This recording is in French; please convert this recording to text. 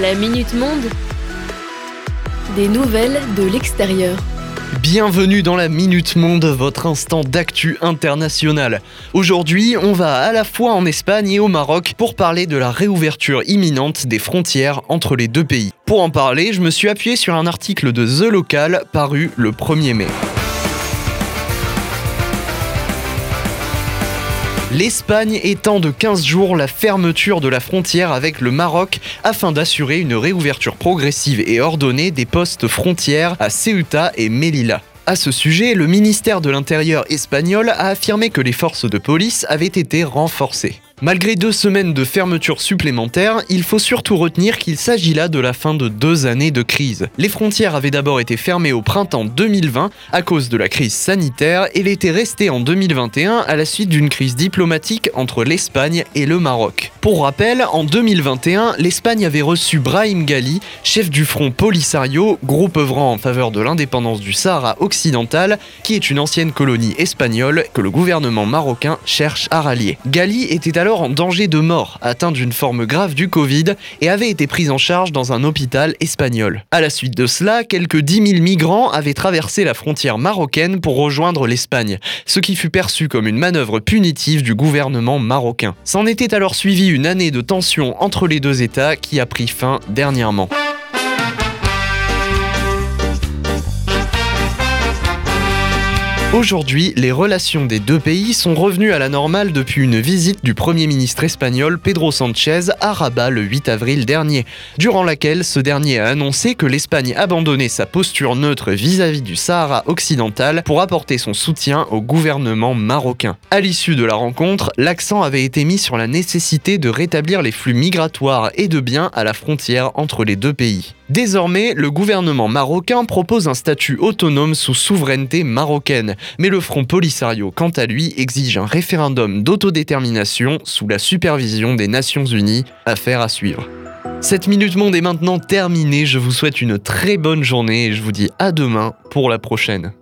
La Minute Monde. Des nouvelles de l'extérieur. Bienvenue dans la Minute Monde, votre instant d'actu international. Aujourd'hui, on va à la fois en Espagne et au Maroc pour parler de la réouverture imminente des frontières entre les deux pays. Pour en parler, je me suis appuyé sur un article de The Local paru le 1er mai. L'Espagne étend de 15 jours la fermeture de la frontière avec le Maroc afin d'assurer une réouverture progressive et ordonnée des postes frontières à Ceuta et Melilla. À ce sujet, le ministère de l'Intérieur espagnol a affirmé que les forces de police avaient été renforcées. Malgré deux semaines de fermeture supplémentaire, il faut surtout retenir qu'il s'agit là de la fin de deux années de crise. Les frontières avaient d'abord été fermées au printemps 2020 à cause de la crise sanitaire et l'étaient restées en 2021 à la suite d'une crise diplomatique entre l'Espagne et le Maroc. Pour rappel, en 2021, l'Espagne avait reçu Brahim Ghali, chef du front Polisario, groupe œuvrant en faveur de l'indépendance du Sahara occidental, qui est une ancienne colonie espagnole que le gouvernement marocain cherche à rallier. Ghali était alors en danger de mort, atteint d'une forme grave du Covid et avait été pris en charge dans un hôpital espagnol. À la suite de cela, quelques 10 000 migrants avaient traversé la frontière marocaine pour rejoindre l'Espagne, ce qui fut perçu comme une manœuvre punitive du gouvernement marocain. S'en était alors suivi une année de tension entre les deux États qui a pris fin dernièrement. Aujourd'hui, les relations des deux pays sont revenues à la normale depuis une visite du Premier ministre espagnol Pedro Sanchez à Rabat le 8 avril dernier, durant laquelle ce dernier a annoncé que l'Espagne abandonnait sa posture neutre vis-à-vis du Sahara occidental pour apporter son soutien au gouvernement marocain. À l'issue de la rencontre, l'accent avait été mis sur la nécessité de rétablir les flux migratoires et de biens à la frontière entre les deux pays. Désormais, le gouvernement marocain propose un statut autonome sous souveraineté marocaine, mais le Front Polisario, quant à lui, exige un référendum d'autodétermination sous la supervision des Nations Unies, affaire à suivre. Cette Minute Monde est maintenant terminée, je vous souhaite une très bonne journée et je vous dis à demain pour la prochaine.